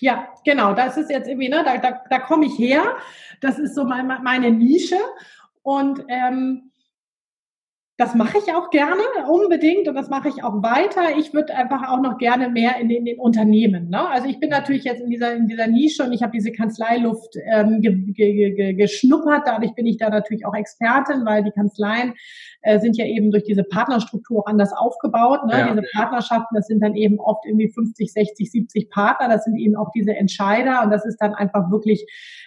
Ja, genau. Das ist jetzt irgendwie, ne, da, da, da komme ich her. Das ist so mein, meine Nische. Und ähm, das mache ich auch gerne, unbedingt, und das mache ich auch weiter. Ich würde einfach auch noch gerne mehr in den, in den Unternehmen. Ne? Also ich bin natürlich jetzt in dieser, in dieser Nische und ich habe diese Kanzleiluft ähm, ge, ge, ge, geschnuppert. Dadurch bin ich da natürlich auch Expertin, weil die Kanzleien äh, sind ja eben durch diese Partnerstruktur auch anders aufgebaut. Ne? Ja. Diese Partnerschaften, das sind dann eben oft irgendwie 50, 60, 70 Partner. Das sind eben auch diese Entscheider und das ist dann einfach wirklich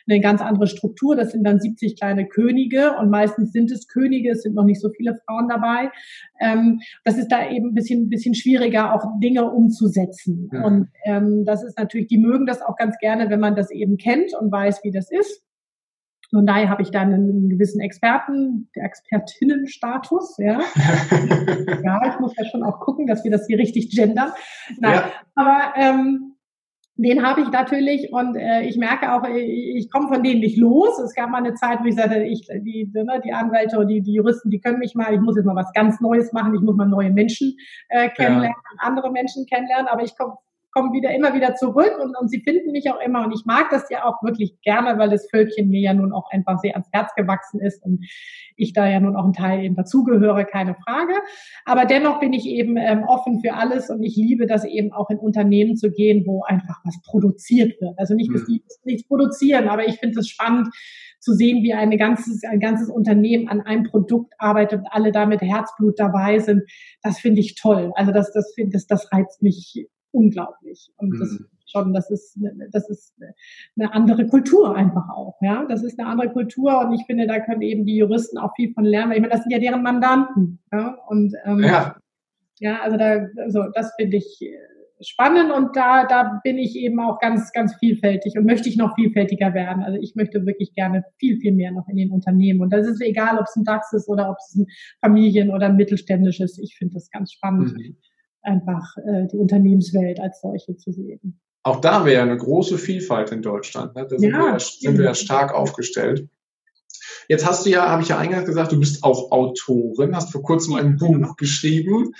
eine ganz andere Struktur. Das sind dann 70 kleine Könige und meistens sind es Könige, es sind noch nicht so viele Frauen Frauen dabei. Ähm, das ist da eben ein bisschen, ein bisschen schwieriger, auch Dinge umzusetzen. Ja. Und ähm, das ist natürlich, die mögen das auch ganz gerne, wenn man das eben kennt und weiß, wie das ist. Und daher habe ich dann einen gewissen Experten, Expertinnenstatus, ja. ja, ich muss ja schon auch gucken, dass wir das hier richtig gendern. Nein, ja. aber ähm, den habe ich natürlich und äh, ich merke auch, ich, ich komme von denen nicht los. Es gab mal eine Zeit, wo ich sagte, ich, die, ne, die Anwälte und die, die Juristen, die können mich mal, ich muss jetzt mal was ganz Neues machen, ich muss mal neue Menschen äh, kennenlernen, ja. andere Menschen kennenlernen, aber ich komme kommen wieder immer wieder zurück und, und sie finden mich auch immer und ich mag das ja auch wirklich gerne, weil das Völkchen mir ja nun auch einfach sehr ans Herz gewachsen ist und ich da ja nun auch ein Teil eben dazugehöre, keine Frage. Aber dennoch bin ich eben ähm, offen für alles und ich liebe das eben auch in Unternehmen zu gehen, wo einfach was produziert wird. Also nicht, dass mhm. die nichts produzieren, aber ich finde es spannend, zu sehen, wie eine ganzes, ein ganzes Unternehmen an einem Produkt arbeitet und alle da mit Herzblut dabei sind, das finde ich toll. Also das, das, das, das reizt mich unglaublich. Und mhm. das schon, das ist, das ist eine andere Kultur einfach auch, ja. Das ist eine andere Kultur und ich finde, da können eben die Juristen auch viel von lernen. Ich meine, das sind ja deren Mandanten, ja. Und ähm, ja. ja, also da, also das finde ich äh, spannend und da, da bin ich eben auch ganz, ganz vielfältig und möchte ich noch vielfältiger werden. Also ich möchte wirklich gerne viel, viel mehr noch in den Unternehmen. Und das ist egal, ob es ein DAX ist oder ob es ein Familien- oder ein mittelständisches. Ich finde das ganz spannend. Mhm einfach äh, die Unternehmenswelt als solche zu sehen. Auch da wäre eine große Vielfalt in Deutschland. Ne? Da sind, ja, wir, sind wir ja stark aufgestellt. Jetzt hast du ja, habe ich ja eingangs gesagt, du bist auch Autorin, hast vor kurzem ein Buch geschrieben.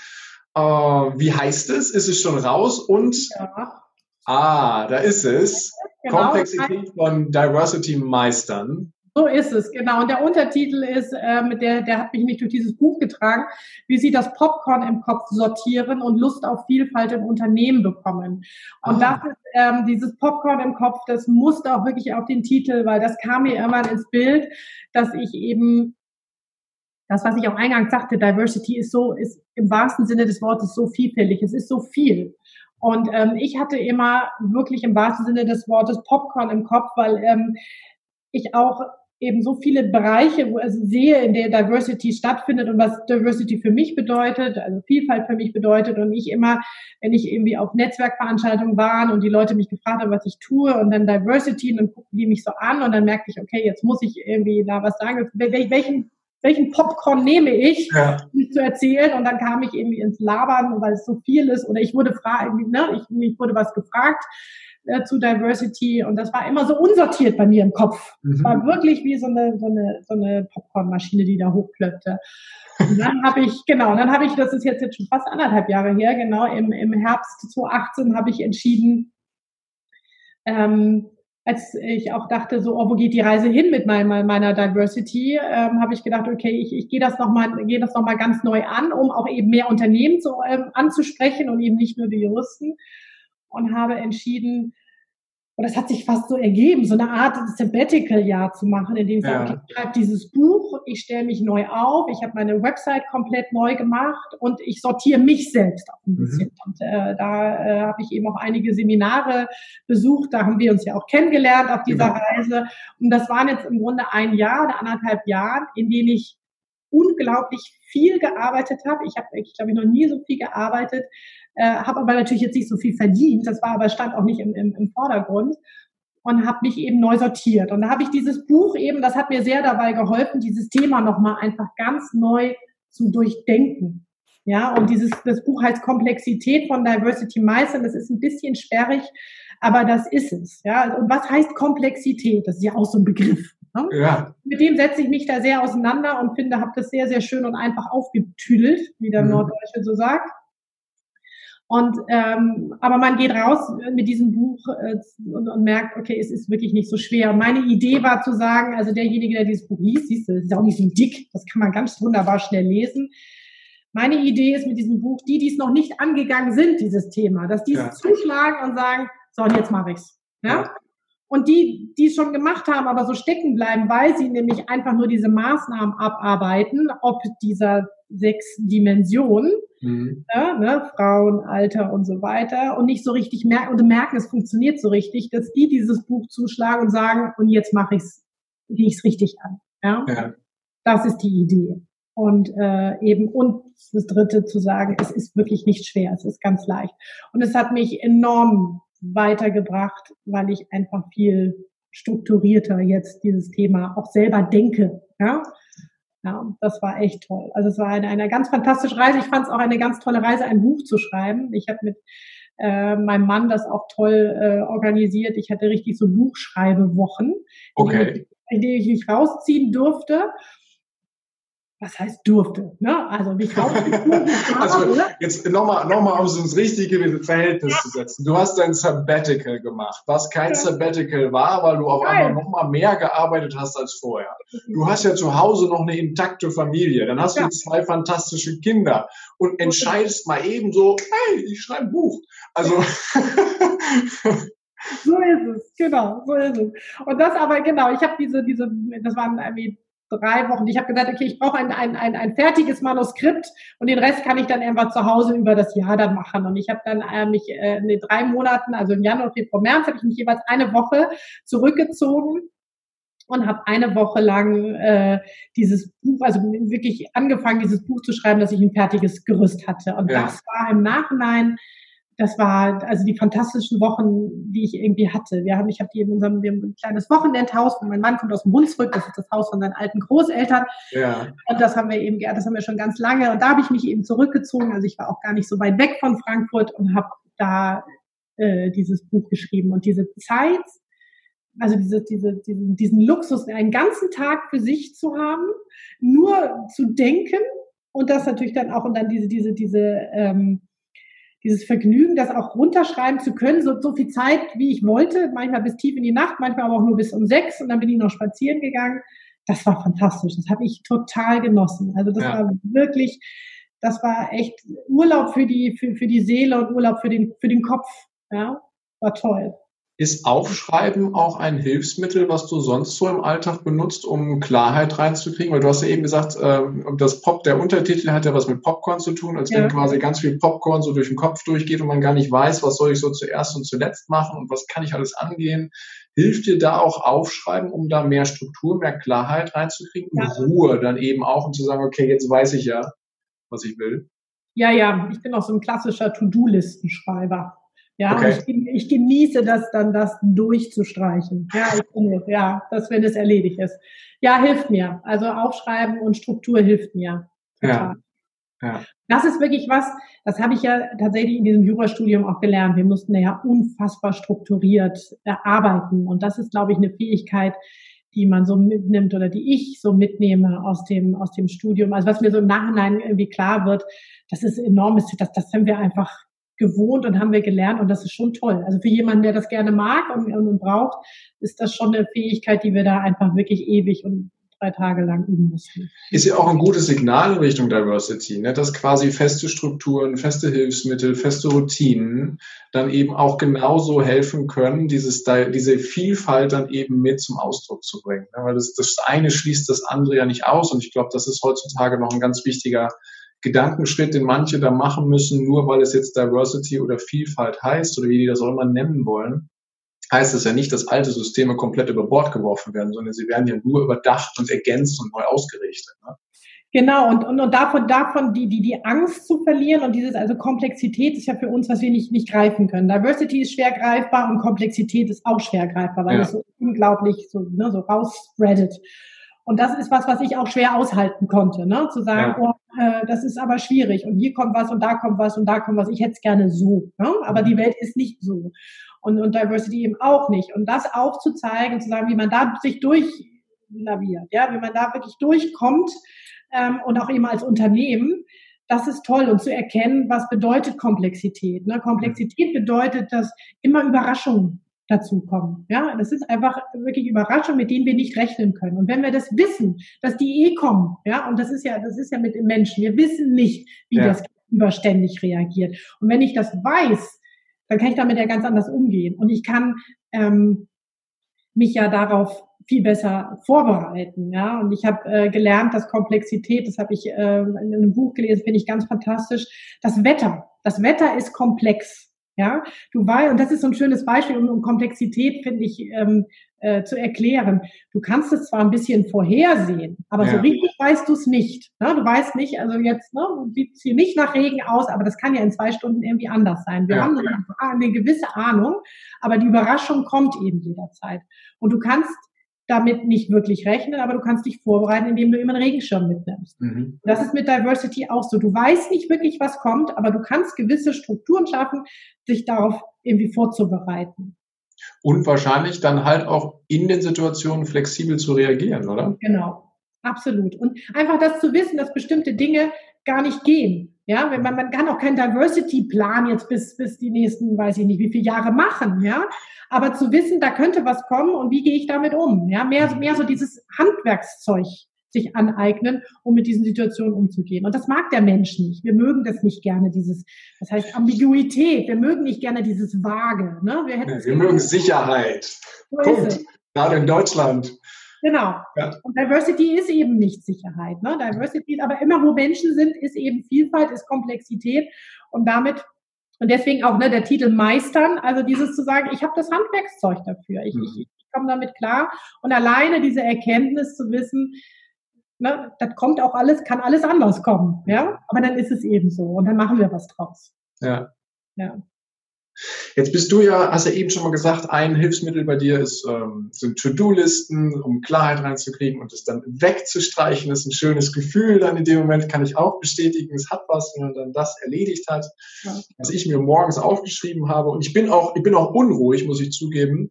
Äh, wie heißt es? Ist es schon raus? Und ja. ah, da ist es. Genau. Komplexität von Diversity meistern. So ist es, genau. Und der Untertitel ist, ähm, der, der hat mich nicht durch dieses Buch getragen, wie Sie das Popcorn im Kopf sortieren und Lust auf Vielfalt im Unternehmen bekommen. Und ah. das ist ähm, dieses Popcorn im Kopf, das musste auch wirklich auf den Titel, weil das kam mir irgendwann ins Bild, dass ich eben das, was ich auch eingangs sagte, Diversity ist so, ist im wahrsten Sinne des Wortes so vielfältig. Es ist so viel. Und ähm, ich hatte immer wirklich im wahrsten Sinne des Wortes Popcorn im Kopf, weil ähm, ich auch eben so viele Bereiche, wo also sehe, in der Diversity stattfindet und was Diversity für mich bedeutet, also Vielfalt für mich bedeutet und ich immer, wenn ich irgendwie auf Netzwerkveranstaltungen war und die Leute mich gefragt haben, was ich tue und dann Diversity und dann gucken die mich so an und dann merkte ich, okay, jetzt muss ich irgendwie da was sagen, welchen welchen Popcorn nehme ich, ja. um zu erzählen? Und dann kam ich irgendwie ins Labern, weil es so viel ist oder ich wurde fragen, ne, ich, ich wurde was gefragt äh, zu Diversity und das war immer so unsortiert bei mir im Kopf. Es mhm. war wirklich wie so eine, so eine, so eine Popcornmaschine, die da hochklöppte. Und dann habe ich, genau, dann habe ich, das ist jetzt, jetzt schon fast anderthalb Jahre her, genau, im, im Herbst 2018 habe ich entschieden, ähm, als ich auch dachte, so, oh, wo geht die Reise hin mit meiner, meiner Diversity, ähm, habe ich gedacht, okay, ich, ich gehe das nochmal, gehe das nochmal ganz neu an, um auch eben mehr Unternehmen zu, ähm, anzusprechen und eben nicht nur die Juristen und habe entschieden, und das hat sich fast so ergeben, so eine Art Sabbatical-Jahr zu machen, in dem ich ja. sage, ich schreibe dieses Buch, ich stelle mich neu auf, ich habe meine Website komplett neu gemacht und ich sortiere mich selbst auch ein mhm. bisschen. Mhm. Und äh, da äh, habe ich eben auch einige Seminare besucht, da haben wir uns ja auch kennengelernt auf dieser genau. Reise. Und das waren jetzt im Grunde ein Jahr oder anderthalb Jahre, in denen ich unglaublich viel gearbeitet habe. Ich habe, ich glaube, ich noch nie so viel gearbeitet, äh, habe aber natürlich jetzt nicht so viel verdient. Das war aber stand auch nicht im, im, im Vordergrund und habe mich eben neu sortiert. Und da habe ich dieses Buch eben, das hat mir sehr dabei geholfen, dieses Thema nochmal einfach ganz neu zu durchdenken. Ja, und dieses, das Buch heißt Komplexität von Diversity Meistern. Das ist ein bisschen sperrig, aber das ist es. Ja, und was heißt Komplexität? Das ist ja auch so ein Begriff. Ne? Ja. Mit dem setze ich mich da sehr auseinander und finde, habe das sehr, sehr schön und einfach aufgetüdelt, wie der mhm. Norddeutsche so sagt. Und ähm, aber man geht raus mit diesem Buch äh, und, und merkt, okay, es ist wirklich nicht so schwer. Meine Idee war zu sagen, also derjenige, der dieses Buch liest, siehst du, ist auch nicht so dick, das kann man ganz wunderbar schnell lesen. Meine Idee ist mit diesem Buch, die, die es noch nicht angegangen sind, dieses Thema, dass die ja. zuschlagen und sagen, so, und jetzt mache ich's. Ja? Und die, die es schon gemacht haben, aber so stecken bleiben, weil sie nämlich einfach nur diese Maßnahmen abarbeiten, ob dieser sechs Dimensionen, mhm. ja, ne, Frauen, Alter und so weiter, und nicht so richtig merken und merken, es funktioniert so richtig, dass die dieses Buch zuschlagen und sagen, und jetzt mache ich's, gehe ich's richtig an. Ja? ja. Das ist die Idee. Und äh, eben, und das Dritte zu sagen, es ist wirklich nicht schwer, es ist ganz leicht. Und es hat mich enorm weitergebracht, weil ich einfach viel strukturierter jetzt dieses Thema auch selber denke. Ja, ja das war echt toll. Also es war eine, eine ganz fantastische Reise. Ich fand es auch eine ganz tolle Reise, ein Buch zu schreiben. Ich habe mit äh, meinem Mann das auch toll äh, organisiert. Ich hatte richtig so Buchschreibewochen, okay. in denen ich mich rausziehen durfte was heißt durfte, ne? Also mich Also jetzt nochmal, nochmal, um es ins richtige Verhältnis ja. zu setzen. Du hast dein Sabbatical gemacht, was kein ja. Sabbatical war, weil du auf Nein. einmal nochmal mehr gearbeitet hast als vorher. Du hast ja zu Hause noch eine intakte Familie, dann hast ja. du zwei fantastische Kinder und entscheidest mal eben so, hey, ich schreibe ein Buch. Also So ist es, genau, so ist es. Und das aber, genau, ich habe diese, diese, das waren irgendwie drei Wochen. Ich habe gesagt, okay, ich brauche ein, ein, ein, ein fertiges Manuskript und den Rest kann ich dann einfach zu Hause über das Jahr dann machen. Und ich habe dann äh, mich äh, in den drei Monaten, also im Januar, Februar, März, habe ich mich jeweils eine Woche zurückgezogen und habe eine Woche lang äh, dieses Buch, also wirklich angefangen, dieses Buch zu schreiben, dass ich ein fertiges Gerüst hatte. Und ja. das war im Nachhinein das war also die fantastischen Wochen, die ich irgendwie hatte. Wir haben, ich habe die in unserem wir haben ein kleines Wochenendhaus, und mein Mann kommt aus dem Hunsrück, das ist das Haus von seinen alten Großeltern. Ja. Und das haben wir eben, das haben wir schon ganz lange. Und da habe ich mich eben zurückgezogen. Also ich war auch gar nicht so weit weg von Frankfurt und habe da äh, dieses Buch geschrieben. Und diese Zeit, also diese, diese, diesen, diesen Luxus, einen ganzen Tag für sich zu haben, nur zu denken und das natürlich dann auch und dann diese, diese, diese ähm, dieses Vergnügen, das auch runterschreiben zu können, so, so viel Zeit, wie ich wollte, manchmal bis tief in die Nacht, manchmal aber auch nur bis um sechs und dann bin ich noch spazieren gegangen. Das war fantastisch. Das habe ich total genossen. Also das ja. war wirklich, das war echt Urlaub für die, für, für die Seele und Urlaub für den, für den Kopf. Ja, war toll. Ist Aufschreiben auch ein Hilfsmittel, was du sonst so im Alltag benutzt, um Klarheit reinzukriegen? Weil du hast ja eben gesagt, äh, das Pop, der Untertitel hat ja was mit Popcorn zu tun, als ja. wenn quasi ganz viel Popcorn so durch den Kopf durchgeht und man gar nicht weiß, was soll ich so zuerst und zuletzt machen und was kann ich alles angehen. Hilft dir da auch Aufschreiben, um da mehr Struktur, mehr Klarheit reinzukriegen? Ja. Ruhe dann eben auch, um zu sagen, okay, jetzt weiß ich ja, was ich will. Ja, ja, ich bin auch so ein klassischer To-Do-Listenschreiber. Ja, okay. ich, ich, genieße das dann, das durchzustreichen. Ja, ich finde, ja, das, wenn es erledigt ist. Ja, hilft mir. Also Aufschreiben und Struktur hilft mir. Total. Ja. ja. Das ist wirklich was, das habe ich ja tatsächlich in diesem Jurastudium auch gelernt. Wir mussten ja unfassbar strukturiert arbeiten. Und das ist, glaube ich, eine Fähigkeit, die man so mitnimmt oder die ich so mitnehme aus dem, aus dem Studium. Also was mir so im Nachhinein irgendwie klar wird, das ist enorm, das, das haben wir einfach gewohnt und haben wir gelernt und das ist schon toll. Also für jemanden, der das gerne mag und, und braucht, ist das schon eine Fähigkeit, die wir da einfach wirklich ewig und drei Tage lang üben mussten. Ist ja auch ein gutes Signal in Richtung Diversity, ne? dass quasi feste Strukturen, feste Hilfsmittel, feste Routinen dann eben auch genauso helfen können, dieses, diese Vielfalt dann eben mit zum Ausdruck zu bringen. Ne? Weil das, das eine schließt das andere ja nicht aus und ich glaube, das ist heutzutage noch ein ganz wichtiger Gedankenschritt, den manche da machen müssen, nur weil es jetzt Diversity oder Vielfalt heißt oder wie die das auch immer nennen wollen, heißt es ja nicht, dass alte Systeme komplett über Bord geworfen werden, sondern sie werden ja nur überdacht und ergänzt und neu ausgerichtet. Ne? Genau, und, und, und davon, davon die, die, die Angst zu verlieren und dieses, also Komplexität ist ja für uns, was wir nicht, nicht greifen können. Diversity ist schwer greifbar und Komplexität ist auch schwer greifbar, weil ja. es so unglaublich so, ne, so rausspreadet. Und das ist was, was ich auch schwer aushalten konnte, ne? zu sagen, ja. oh, äh, das ist aber schwierig und hier kommt was und da kommt was und da kommt was. Ich hätte es gerne so, ne? aber die Welt ist nicht so. Und, und Diversity eben auch nicht. Und das auch zu zeigen, zu sagen, wie man da sich durchnaviert, ja, wie man da wirklich durchkommt ähm, und auch eben als Unternehmen, das ist toll und zu erkennen, was bedeutet Komplexität. Ne? Komplexität bedeutet, dass immer Überraschungen dazukommen. Ja, das ist einfach wirklich Überraschungen, mit denen wir nicht rechnen können. Und wenn wir das wissen, dass die eh kommen, ja, und das ist ja, das ist ja mit den Menschen. Wir wissen nicht, wie ja. das überständig reagiert. Und wenn ich das weiß, dann kann ich damit ja ganz anders umgehen. Und ich kann ähm, mich ja darauf viel besser vorbereiten. Ja, und ich habe äh, gelernt, dass Komplexität, das habe ich äh, in einem Buch gelesen, finde ich ganz fantastisch. Das Wetter, das Wetter ist komplex. Ja, du weißt, und das ist so ein schönes Beispiel, um, um Komplexität, finde ich, ähm, äh, zu erklären. Du kannst es zwar ein bisschen vorhersehen, aber ja. so richtig weißt du es nicht. Ne? Du weißt nicht, also jetzt ne, sieht es hier nicht nach Regen aus, aber das kann ja in zwei Stunden irgendwie anders sein. Wir ja, haben eine, eine gewisse Ahnung, aber die Überraschung kommt eben jederzeit. Und du kannst damit nicht wirklich rechnen, aber du kannst dich vorbereiten, indem du immer einen Regenschirm mitnimmst. Mhm. Das ist mit Diversity auch so. Du weißt nicht wirklich, was kommt, aber du kannst gewisse Strukturen schaffen, dich darauf irgendwie vorzubereiten. Und wahrscheinlich dann halt auch in den Situationen flexibel zu reagieren, oder? Genau, absolut. Und einfach das zu wissen, dass bestimmte Dinge gar nicht gehen. Ja, wenn man, man kann auch keinen Diversity-Plan jetzt bis, bis die nächsten, weiß ich nicht, wie viele Jahre machen, ja. Aber zu wissen, da könnte was kommen und wie gehe ich damit um? Ja, mehr, mehr so dieses Handwerkszeug sich aneignen, um mit diesen Situationen umzugehen. Und das mag der Mensch nicht. Wir mögen das nicht gerne, dieses, das heißt Ambiguität. Wir mögen nicht gerne dieses Vage. Ne? Wir, wir mögen Sicherheit. So Punkt. Gerade in Deutschland. Genau. Ja. Und Diversity ist eben nicht Sicherheit. Ne? Diversity ist aber immer, wo Menschen sind, ist eben Vielfalt, ist Komplexität. Und damit und deswegen auch ne, der Titel Meistern, also dieses zu sagen, ich habe das Handwerkszeug dafür, ich, ich, ich komme damit klar. Und alleine diese Erkenntnis zu wissen, ne, das kommt auch alles, kann alles anders kommen, ja. Aber dann ist es eben so und dann machen wir was draus. Ja. Ja. Jetzt bist du ja, hast ja eben schon mal gesagt, ein Hilfsmittel bei dir ist, ähm, sind To-Do-Listen, um Klarheit reinzukriegen und es dann wegzustreichen. Das ist ein schönes Gefühl. Dann in dem Moment kann ich auch bestätigen, es hat was, wenn man dann das erledigt hat, ja. was ich mir morgens aufgeschrieben habe. Und ich bin auch, ich bin auch unruhig, muss ich zugeben,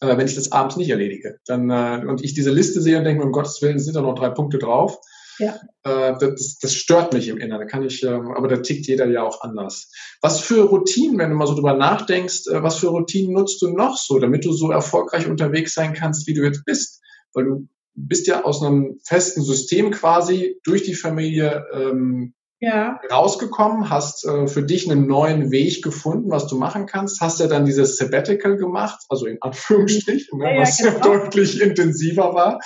äh, wenn ich das abends nicht erledige. Dann, äh, und ich diese Liste sehe und denke, um Gottes Willen, sind da noch drei Punkte drauf. Ja. Äh, das, das stört mich im Inneren. Da kann ich, ähm, aber da tickt jeder ja auch anders. Was für Routinen, wenn du mal so drüber nachdenkst, äh, was für Routinen nutzt du noch so, damit du so erfolgreich unterwegs sein kannst, wie du jetzt bist? Weil du bist ja aus einem festen System quasi durch die Familie ähm, ja. rausgekommen, hast äh, für dich einen neuen Weg gefunden, was du machen kannst, hast ja dann dieses Sabbatical gemacht, also in Anführungsstrichen, ne, ja, was ja, genau. deutlich intensiver war.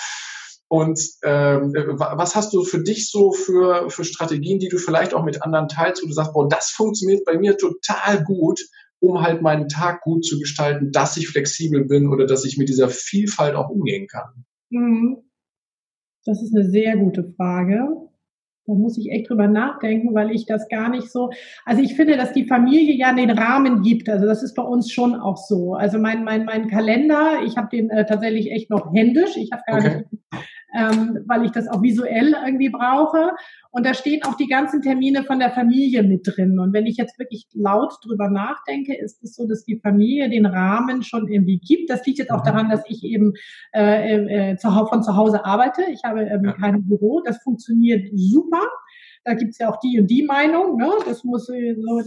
Und ähm, was hast du für dich so für, für Strategien, die du vielleicht auch mit anderen teilst, wo du sagst, boah, das funktioniert bei mir total gut, um halt meinen Tag gut zu gestalten, dass ich flexibel bin oder dass ich mit dieser Vielfalt auch umgehen kann? Mhm. Das ist eine sehr gute Frage. Da muss ich echt drüber nachdenken, weil ich das gar nicht so. Also ich finde, dass die Familie ja den Rahmen gibt. Also das ist bei uns schon auch so. Also mein mein mein Kalender, ich habe den äh, tatsächlich echt noch händisch. Ich habe gar okay. nicht ähm, weil ich das auch visuell irgendwie brauche. Und da stehen auch die ganzen Termine von der Familie mit drin. Und wenn ich jetzt wirklich laut drüber nachdenke, ist es so, dass die Familie den Rahmen schon irgendwie gibt. Das liegt jetzt auch mhm. daran, dass ich eben äh, äh, von zu Hause arbeite. Ich habe ähm, kein Büro. Das funktioniert super. Da gibt's ja auch die und die Meinung. Ne? Das muss äh, so,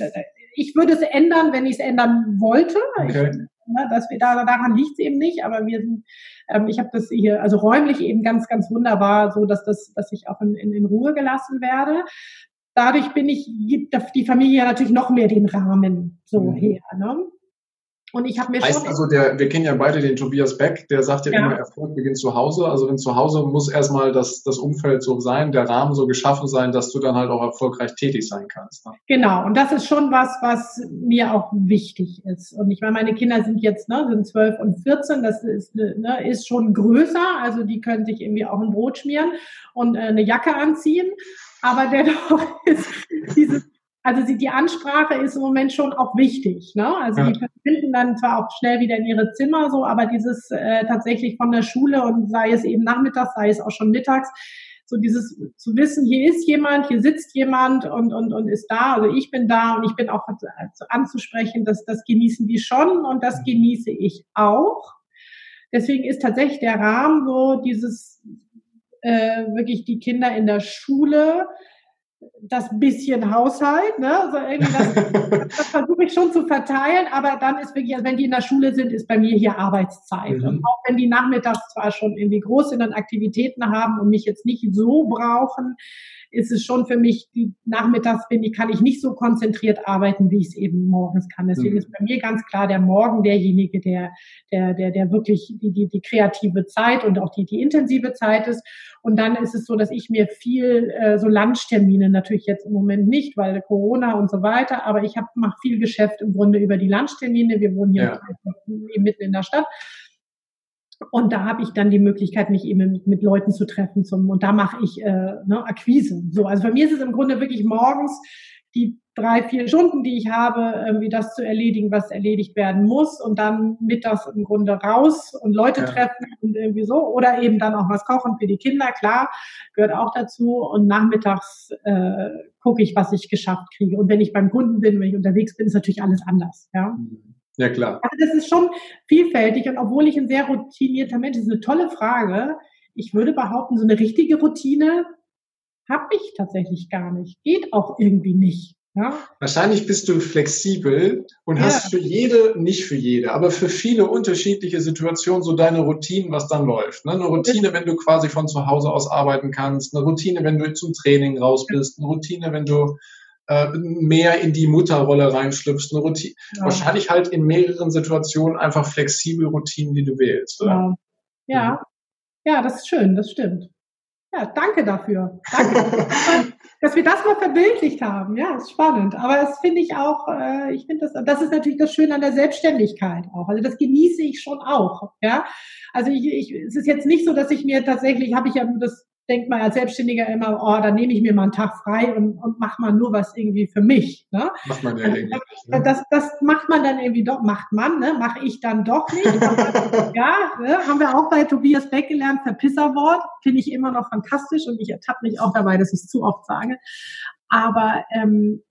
ich würde es ändern, wenn ich es ändern wollte. Okay. Ich, ne, dass wir da, daran liegt es eben nicht, aber wir sind, ähm, ich habe das hier, also räumlich eben ganz, ganz wunderbar, so dass das, dass ich auch in, in, in Ruhe gelassen werde. Dadurch bin ich, gibt die Familie natürlich noch mehr den Rahmen so mhm. her. Ne? Und ich habe mir heißt schon. Also, der, wir kennen ja beide den Tobias Beck, der sagt ja, ja. immer, Erfolg beginnt zu Hause. Also, wenn zu Hause muss erstmal das, das Umfeld so sein, der Rahmen so geschaffen sein, dass du dann halt auch erfolgreich tätig sein kannst. Ne? Genau. Und das ist schon was, was mir auch wichtig ist. Und ich meine, meine Kinder sind jetzt, ne, sind 12 und 14. Das ist, ne, ist schon größer. Also, die können sich irgendwie auch ein Brot schmieren und äh, eine Jacke anziehen. Aber dennoch ist dieses also sie, die Ansprache ist im Moment schon auch wichtig. Ne? Also ja. die finden dann zwar auch schnell wieder in ihre Zimmer so, aber dieses äh, tatsächlich von der Schule und sei es eben nachmittags, sei es auch schon mittags, so dieses zu wissen, hier ist jemand, hier sitzt jemand und, und, und ist da, also ich bin da und ich bin auch anzusprechen, dass das genießen die schon und das genieße ich auch. Deswegen ist tatsächlich der Rahmen so dieses äh, wirklich die Kinder in der Schule das bisschen Haushalt, ne? Also irgendwie das, das versuche ich schon zu verteilen, aber dann ist wirklich, also wenn die in der Schule sind, ist bei mir hier Arbeitszeit. Mhm. Und auch wenn die nachmittags zwar schon irgendwie groß sind und Aktivitäten haben und mich jetzt nicht so brauchen, ist es schon für mich, die nachmittags bin ich, kann ich nicht so konzentriert arbeiten, wie ich es eben morgens kann. Deswegen mhm. ist bei mir ganz klar der Morgen derjenige, der, der, der, der wirklich die, die, die kreative Zeit und auch die, die intensive Zeit ist. Und dann ist es so, dass ich mir viel äh, so Lunchtermine natürlich jetzt im Moment nicht, weil Corona und so weiter, aber ich habe mache viel Geschäft im Grunde über die Lunchtermine. Wir wohnen hier ja. mitten in der Stadt. Und da habe ich dann die Möglichkeit, mich eben mit, mit Leuten zu treffen. Zum, und da mache ich äh, ne, Akquise. So, also bei mir ist es im Grunde wirklich morgens die drei, vier Stunden, die ich habe, irgendwie das zu erledigen, was erledigt werden muss und dann mittags im Grunde raus und Leute ja. treffen und irgendwie so oder eben dann auch was kochen für die Kinder, klar, gehört auch dazu und nachmittags äh, gucke ich, was ich geschafft kriege und wenn ich beim Kunden bin, wenn ich unterwegs bin, ist natürlich alles anders, ja. Mhm. Ja, klar. Also das ist schon vielfältig und obwohl ich ein sehr routinierter Mensch, das ist eine tolle Frage. Ich würde behaupten, so eine richtige Routine habe ich tatsächlich gar nicht. Geht auch irgendwie nicht. Ja? Wahrscheinlich bist du flexibel und ja. hast für jede, nicht für jede, aber für viele unterschiedliche Situationen so deine Routinen, was dann läuft. Ne? Eine Routine, wenn du quasi von zu Hause aus arbeiten kannst, eine Routine, wenn du zum Training raus bist, eine Routine, wenn du äh, mehr in die Mutterrolle reinschlüpfst. Eine Routine, ja. Wahrscheinlich halt in mehreren Situationen einfach flexibel Routinen, die du wählst. Oder? Ja. Ja. Mhm. ja, das ist schön, das stimmt. Ja, danke dafür. Danke, dass wir das mal verbildlicht haben. Ja, ist spannend. Aber das finde ich auch, äh, ich finde das, das ist natürlich das Schöne an der Selbstständigkeit auch. Also das genieße ich schon auch. Ja, also ich, ich, es ist jetzt nicht so, dass ich mir tatsächlich, habe ich ja das denkt man als Selbstständiger immer, oh, dann nehme ich mir mal einen Tag frei und, und mache mal nur was irgendwie für mich. Ne? Macht man ja irgendwie. Ne? Das, das macht man dann irgendwie doch, macht man, ne? mache ich dann doch nicht. ja, ne? haben wir auch bei Tobias Beck gelernt, Verpisserwort, finde ich immer noch fantastisch und ich ertappe mich auch dabei, dass ich es zu oft sage. Aber ähm,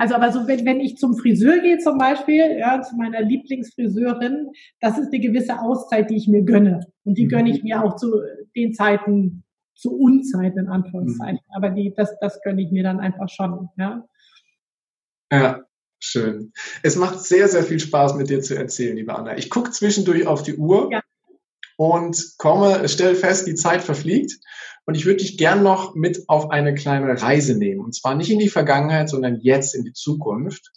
also aber so, wenn, wenn ich zum Friseur gehe zum Beispiel, ja, zu meiner Lieblingsfriseurin, das ist eine gewisse Auszeit, die ich mir gönne. Und die gönne ich mir auch zu den Zeiten, zu Unzeit in Anführungszeichen. Mhm. Aber die, das, das gönne ich mir dann einfach schon. Ja. ja, schön. Es macht sehr, sehr viel Spaß, mit dir zu erzählen, liebe Anna. Ich gucke zwischendurch auf die Uhr ja. und komme, stelle fest, die Zeit verfliegt. Und ich würde dich gern noch mit auf eine kleine Reise nehmen. Und zwar nicht in die Vergangenheit, sondern jetzt in die Zukunft.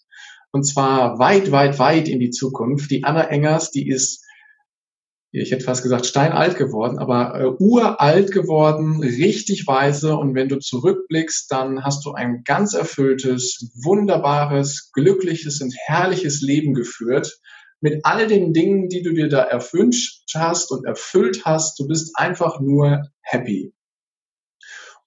Und zwar weit, weit, weit in die Zukunft. Die Anna Engers, die ist ich hätte fast gesagt steinalt geworden, aber äh, uralt geworden, richtig weise. Und wenn du zurückblickst, dann hast du ein ganz erfülltes, wunderbares, glückliches und herrliches Leben geführt. Mit all den Dingen, die du dir da erwünscht hast und erfüllt hast. Du bist einfach nur happy.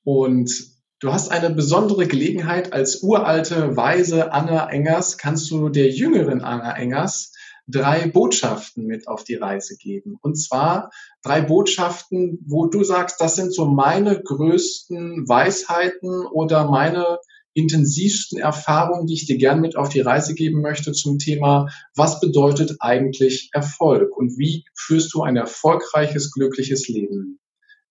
Und du hast eine besondere Gelegenheit als uralte, weise Anna Engers, kannst du der jüngeren Anna Engers drei Botschaften mit auf die Reise geben. Und zwar drei Botschaften, wo du sagst, das sind so meine größten Weisheiten oder meine intensivsten Erfahrungen, die ich dir gern mit auf die Reise geben möchte zum Thema, was bedeutet eigentlich Erfolg und wie führst du ein erfolgreiches, glückliches Leben?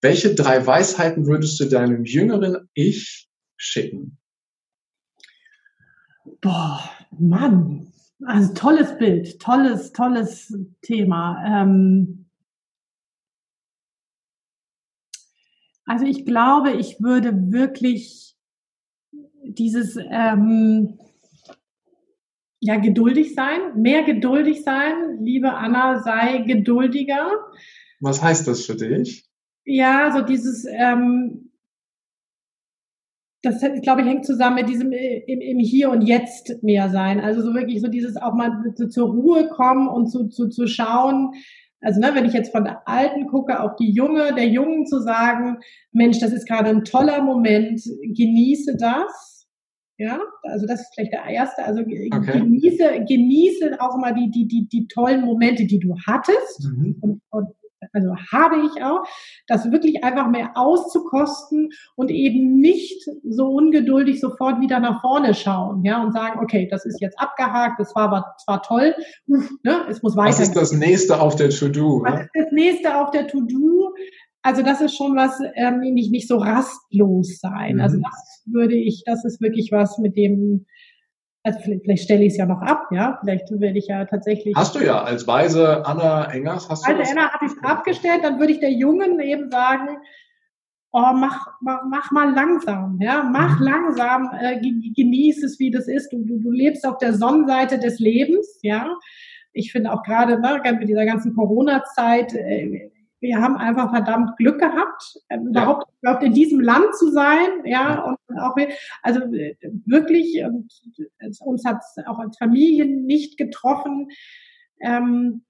Welche drei Weisheiten würdest du deinem jüngeren Ich schicken? Boah, Mann, also tolles Bild, tolles, tolles Thema. Ähm also ich glaube, ich würde wirklich dieses ähm, ja geduldig sein, mehr geduldig sein. Liebe Anna, sei geduldiger. Was heißt das für dich? Ja, so dieses ähm, das, glaube ich, hängt zusammen mit diesem äh, im, im Hier und Jetzt mehr sein. Also so wirklich so dieses auch mal zu, zur Ruhe kommen und zu, zu, zu schauen, also ne, wenn ich jetzt von der Alten gucke auf die Junge, der Jungen zu sagen, Mensch, das ist gerade ein toller Moment, genieße das. Ja, also das ist vielleicht der erste. Also okay. genieße, genieße auch mal die, die, die, die tollen Momente, die du hattest mhm. und, und also habe ich auch, das wirklich einfach mehr auszukosten und eben nicht so ungeduldig sofort wieder nach vorne schauen, ja, und sagen, okay, das ist jetzt abgehakt, das war aber zwar toll, ne, es muss weiter. Was ist das nächste auf der To-Do? Was ist das nächste auf der To-Do? Also das ist schon was, ähm, nicht, nicht so rastlos sein. Also mhm. Also das würde ich, das ist wirklich was, mit dem, also vielleicht, vielleicht stelle ich es ja noch ab, ja. Vielleicht werde ich ja tatsächlich. Hast du ja, als weise Anna Engers hast du. Als Anna habe ich es abgestellt, dann würde ich der Jungen eben sagen, oh, mach, mach, mach mal langsam, ja, mach mhm. langsam, äh, genieß es, wie das ist. Du, du, du lebst auf der Sonnenseite des Lebens, ja. Ich finde auch gerade ne, mit dieser ganzen Corona-Zeit, äh, wir haben einfach verdammt Glück gehabt, äh, überhaupt, überhaupt in diesem Land zu sein, ja, und auch, also äh, wirklich, und uns hat es auch als Familie nicht getroffen. Ähm,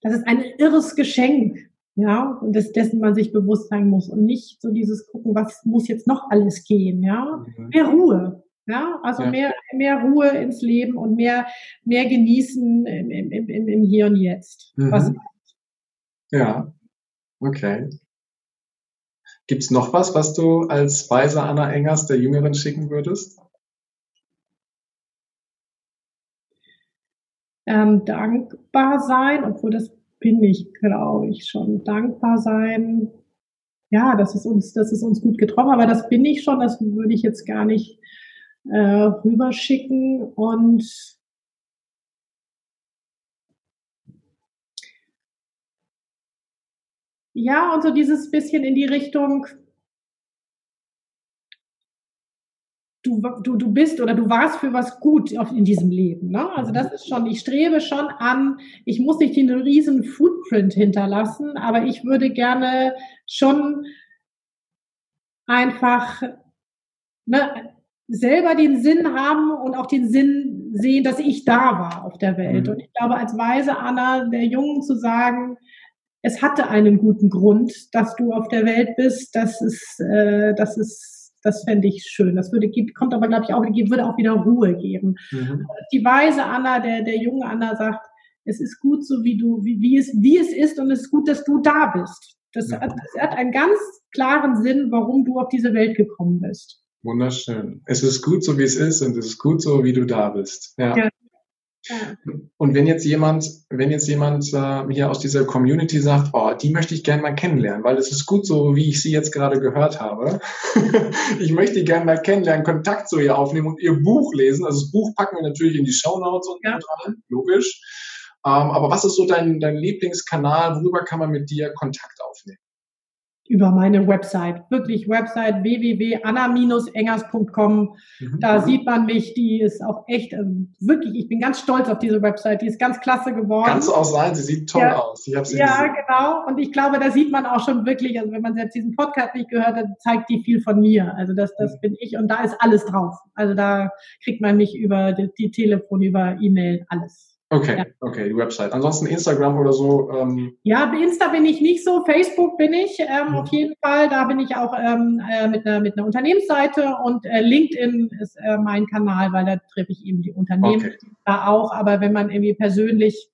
das ist ein irres Geschenk, ja, und das, dessen man sich bewusst sein muss und nicht so dieses gucken, was muss jetzt noch alles gehen, ja. Mhm. Mehr Ruhe, ja, also ja. mehr, mehr Ruhe ins Leben und mehr, mehr genießen im, im, im, im Hier und Jetzt. Mhm. Was ja, okay. Gibt's noch was, was du als weise Anna Engers der Jüngeren schicken würdest? Ähm, dankbar sein, obwohl das bin ich, glaube ich, schon. Dankbar sein, ja, das ist uns, das ist uns gut getroffen, aber das bin ich schon, das würde ich jetzt gar nicht äh, rüberschicken und ja, und so dieses bisschen in die Richtung, du, du, du bist oder du warst für was gut in diesem Leben. Ne? Also das ist schon, ich strebe schon an, ich muss nicht den riesen Footprint hinterlassen, aber ich würde gerne schon einfach ne, selber den Sinn haben und auch den Sinn sehen, dass ich da war auf der Welt. Mhm. Und ich glaube, als weise Anna der Jungen zu sagen, es hatte einen guten Grund, dass du auf der Welt bist, das ist, äh, das ist das fände ich schön. Das würde, kommt aber, glaube ich, auch, würde auch wieder Ruhe geben. Mhm. Die weise Anna, der, der junge Anna sagt, es ist gut so, wie du, wie, wie es, wie es ist und es ist gut, dass du da bist. Das, ja. hat, das hat einen ganz klaren Sinn, warum du auf diese Welt gekommen bist. Wunderschön. Es ist gut so, wie es ist und es ist gut so, wie du da bist. Ja. ja. Und wenn jetzt jemand, wenn jetzt jemand äh, hier aus dieser Community sagt, oh, die möchte ich gerne mal kennenlernen, weil es ist gut so, wie ich sie jetzt gerade gehört habe. ich möchte gerne mal kennenlernen, Kontakt zu ihr aufnehmen und ihr Buch lesen. Also das Buch packen wir natürlich in die Show Notes und ja. dran, logisch. Ähm, aber was ist so dein, dein Lieblingskanal? Worüber kann man mit dir Kontakt aufnehmen? Über meine Website. Wirklich Website www.anna-engers.com. Mhm. Da sieht man mich. Die ist auch echt, also wirklich, ich bin ganz stolz auf diese Website. Die ist ganz klasse geworden. Kannst du auch sein, sie sieht toll ja. aus. Ich sie ja, gesehen. genau. Und ich glaube, da sieht man auch schon wirklich, also wenn man jetzt diesen Podcast nicht gehört hat, zeigt die viel von mir. Also das, das mhm. bin ich und da ist alles drauf. Also da kriegt man mich über die, die Telefon, über E-Mail, alles. Okay, ja. okay, die Website. Ansonsten Instagram oder so? Ähm ja, bei Insta bin ich nicht so, Facebook bin ich ähm, mhm. auf jeden Fall. Da bin ich auch ähm, äh, mit, einer, mit einer Unternehmensseite und äh, LinkedIn ist äh, mein Kanal, weil da treffe ich eben die Unternehmen okay. da auch. Aber wenn man irgendwie persönlich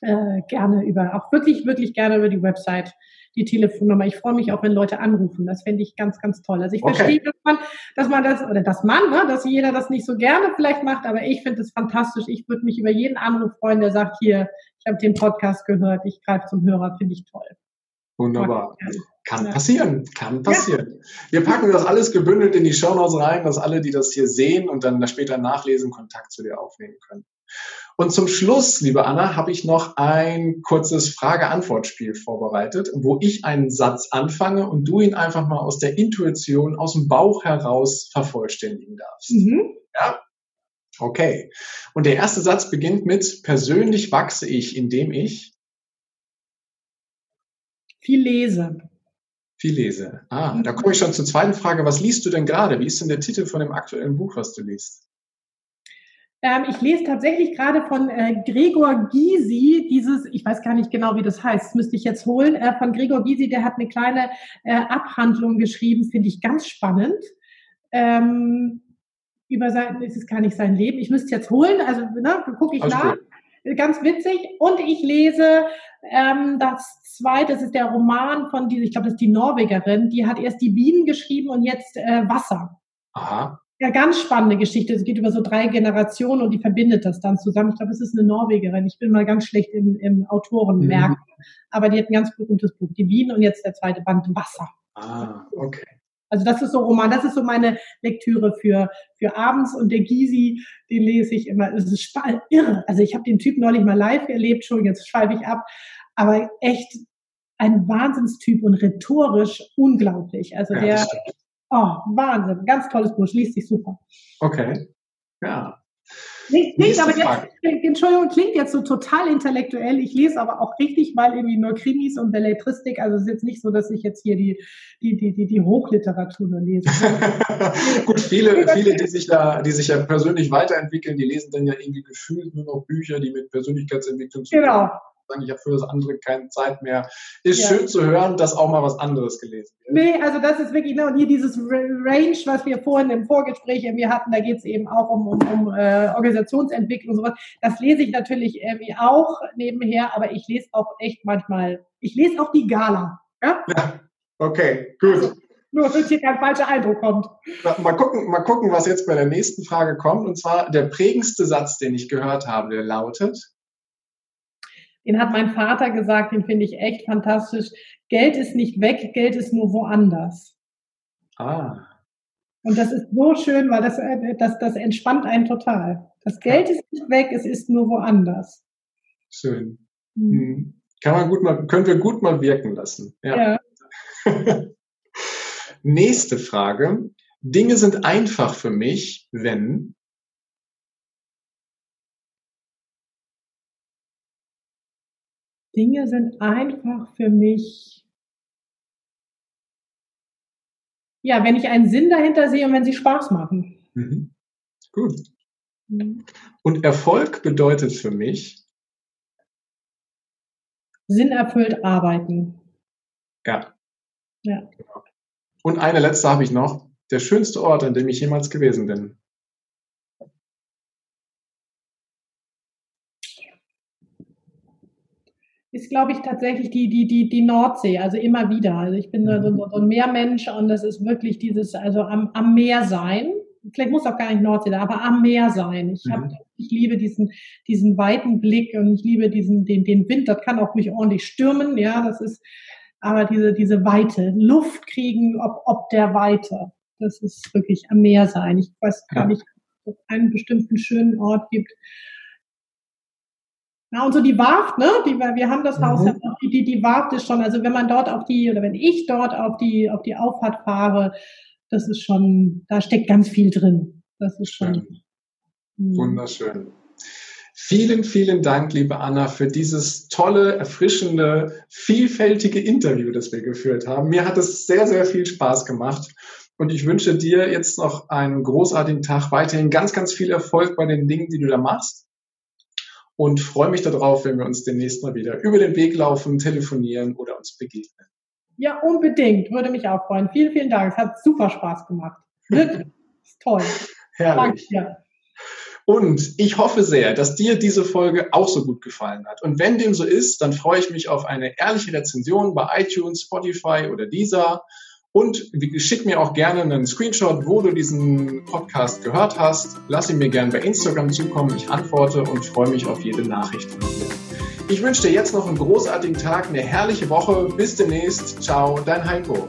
äh, gerne über, auch wirklich, wirklich gerne über die Website die Telefonnummer. Ich freue mich auch, wenn Leute anrufen. Das fände ich ganz, ganz toll. Also ich okay. verstehe, dass man, dass man das, oder dass man, ne, dass jeder das nicht so gerne vielleicht macht, aber ich finde es fantastisch. Ich würde mich über jeden Anruf freuen, der sagt, hier, ich habe den Podcast gehört, ich greife zum Hörer, finde ich toll. Wunderbar. Kann passieren, kann passieren. Ja. Wir packen das alles gebündelt in die Shownotes rein, dass alle, die das hier sehen und dann später nachlesen, Kontakt zu dir aufnehmen können. Und zum Schluss, liebe Anna, habe ich noch ein kurzes Frage-Antwort-Spiel vorbereitet, wo ich einen Satz anfange und du ihn einfach mal aus der Intuition, aus dem Bauch heraus vervollständigen darfst. Mhm. Ja? Okay. Und der erste Satz beginnt mit, persönlich wachse ich, indem ich viel lese. Viel lese. Ah, da komme ich schon zur zweiten Frage. Was liest du denn gerade? Wie ist denn der Titel von dem aktuellen Buch, was du liest? Ähm, ich lese tatsächlich gerade von äh, Gregor Gysi dieses, ich weiß gar nicht genau, wie das heißt, das müsste ich jetzt holen, äh, von Gregor Gysi, der hat eine kleine äh, Abhandlung geschrieben, finde ich ganz spannend. Ähm, über sein, ist es gar nicht sein Leben. Ich müsste jetzt holen, also ne, gucke ich Alles nach. Gut. Ganz witzig. Und ich lese ähm, das zweite, das ist der Roman von dieser, ich glaube, das ist die Norwegerin, die hat erst die Bienen geschrieben und jetzt äh, Wasser. Aha. Ja, ganz spannende Geschichte. Es geht über so drei Generationen und die verbindet das dann zusammen. Ich glaube, es ist eine Norwegerin. Ich bin mal ganz schlecht im, im Autorenmerken. Mhm. aber die hat ein ganz berühmtes Buch, Die Wien und jetzt der zweite Band Wasser. Ah, okay. Also das ist so Roman, das ist so meine Lektüre für, für abends und der Gysi, den lese ich immer. Es ist irre. Also ich habe den Typ neulich mal live erlebt, schon jetzt schreibe ich ab, aber echt ein Wahnsinnstyp und rhetorisch unglaublich. Also ja, der, oh, Wahnsinn, ganz tolles Buch, liest sich super. Okay, ja. Klingt, klingt aber jetzt, Entschuldigung, klingt jetzt so total intellektuell. Ich lese aber auch richtig mal irgendwie nur Krimis und Belletristik. Also es ist jetzt nicht so, dass ich jetzt hier die, die, die, die, die Hochliteratur nur lese. Gut, viele, viele, die sich da, die sich ja persönlich weiterentwickeln, die lesen dann ja irgendwie gefühlt nur noch Bücher, die mit Persönlichkeitsentwicklung zu tun genau. haben. Genau sagen, ich habe für das andere keine Zeit mehr. Ist ja. schön zu hören, dass auch mal was anderes gelesen wird. Nee, also das ist wirklich, ne, und hier dieses Range, was wir vorhin im Vorgespräch irgendwie hatten, da geht es eben auch um, um, um äh, Organisationsentwicklung und sowas. Das lese ich natürlich irgendwie auch nebenher, aber ich lese auch echt manchmal, ich lese auch die Gala. Ja, ja. okay, gut. Also, nur, dass hier kein falscher Eindruck kommt. Mal gucken, mal gucken, was jetzt bei der nächsten Frage kommt. Und zwar der prägendste Satz, den ich gehört habe, der lautet, den hat mein Vater gesagt, den finde ich echt fantastisch. Geld ist nicht weg, Geld ist nur woanders. Ah. Und das ist so schön, weil das, äh, das, das entspannt einen total. Das Geld ist nicht weg, es ist nur woanders. Schön. Mhm. Kann man gut mal, können wir gut mal wirken lassen. Ja. ja. Nächste Frage. Dinge sind einfach für mich, wenn Dinge sind einfach für mich, ja, wenn ich einen Sinn dahinter sehe und wenn sie Spaß machen. Mhm. Gut. Mhm. Und Erfolg bedeutet für mich? Sinnerfüllt arbeiten. Ja. Ja. Und eine letzte habe ich noch. Der schönste Ort, an dem ich jemals gewesen bin. Ist, glaube ich, tatsächlich die, die, die, die Nordsee, also immer wieder. Also ich bin mhm. so, so ein Meermensch und das ist wirklich dieses, also am, am Meer sein. Vielleicht muss auch gar nicht Nordsee da, aber am Meer sein. Ich, hab, mhm. ich liebe diesen, diesen weiten Blick und ich liebe diesen, den, den Wind. Das kann auch mich ordentlich stürmen, ja, das ist, aber diese, diese Weite, Luft kriegen, ob, ob der Weite. Das ist wirklich am Meer sein. Ich weiß gar nicht, ob es einen bestimmten schönen Ort gibt, ja, und so die Warft, ne? Die, wir haben das mhm. Haus ja noch, die, die Warft ist schon, also wenn man dort auf die, oder wenn ich dort auf die, auf die Auffahrt fahre, das ist schon, da steckt ganz viel drin. Das ist schon. Schön. Hm. Wunderschön. Vielen, vielen Dank, liebe Anna, für dieses tolle, erfrischende, vielfältige Interview, das wir geführt haben. Mir hat es sehr, sehr viel Spaß gemacht. Und ich wünsche dir jetzt noch einen großartigen Tag, weiterhin ganz, ganz viel Erfolg bei den Dingen, die du da machst und freue mich darauf, wenn wir uns demnächst mal wieder über den Weg laufen, telefonieren oder uns begegnen. Ja, unbedingt. Würde mich auch freuen. Vielen, vielen Dank. Es hat super Spaß gemacht. Wirklich. ist toll. Herrlich. Danke Und ich hoffe sehr, dass dir diese Folge auch so gut gefallen hat. Und wenn dem so ist, dann freue ich mich auf eine ehrliche Rezension bei iTunes, Spotify oder Deezer. Und schick mir auch gerne einen Screenshot, wo du diesen Podcast gehört hast. Lass ihn mir gerne bei Instagram zukommen. Ich antworte und freue mich auf jede Nachricht von dir. Ich wünsche dir jetzt noch einen großartigen Tag, eine herrliche Woche. Bis demnächst. Ciao, dein Heiko.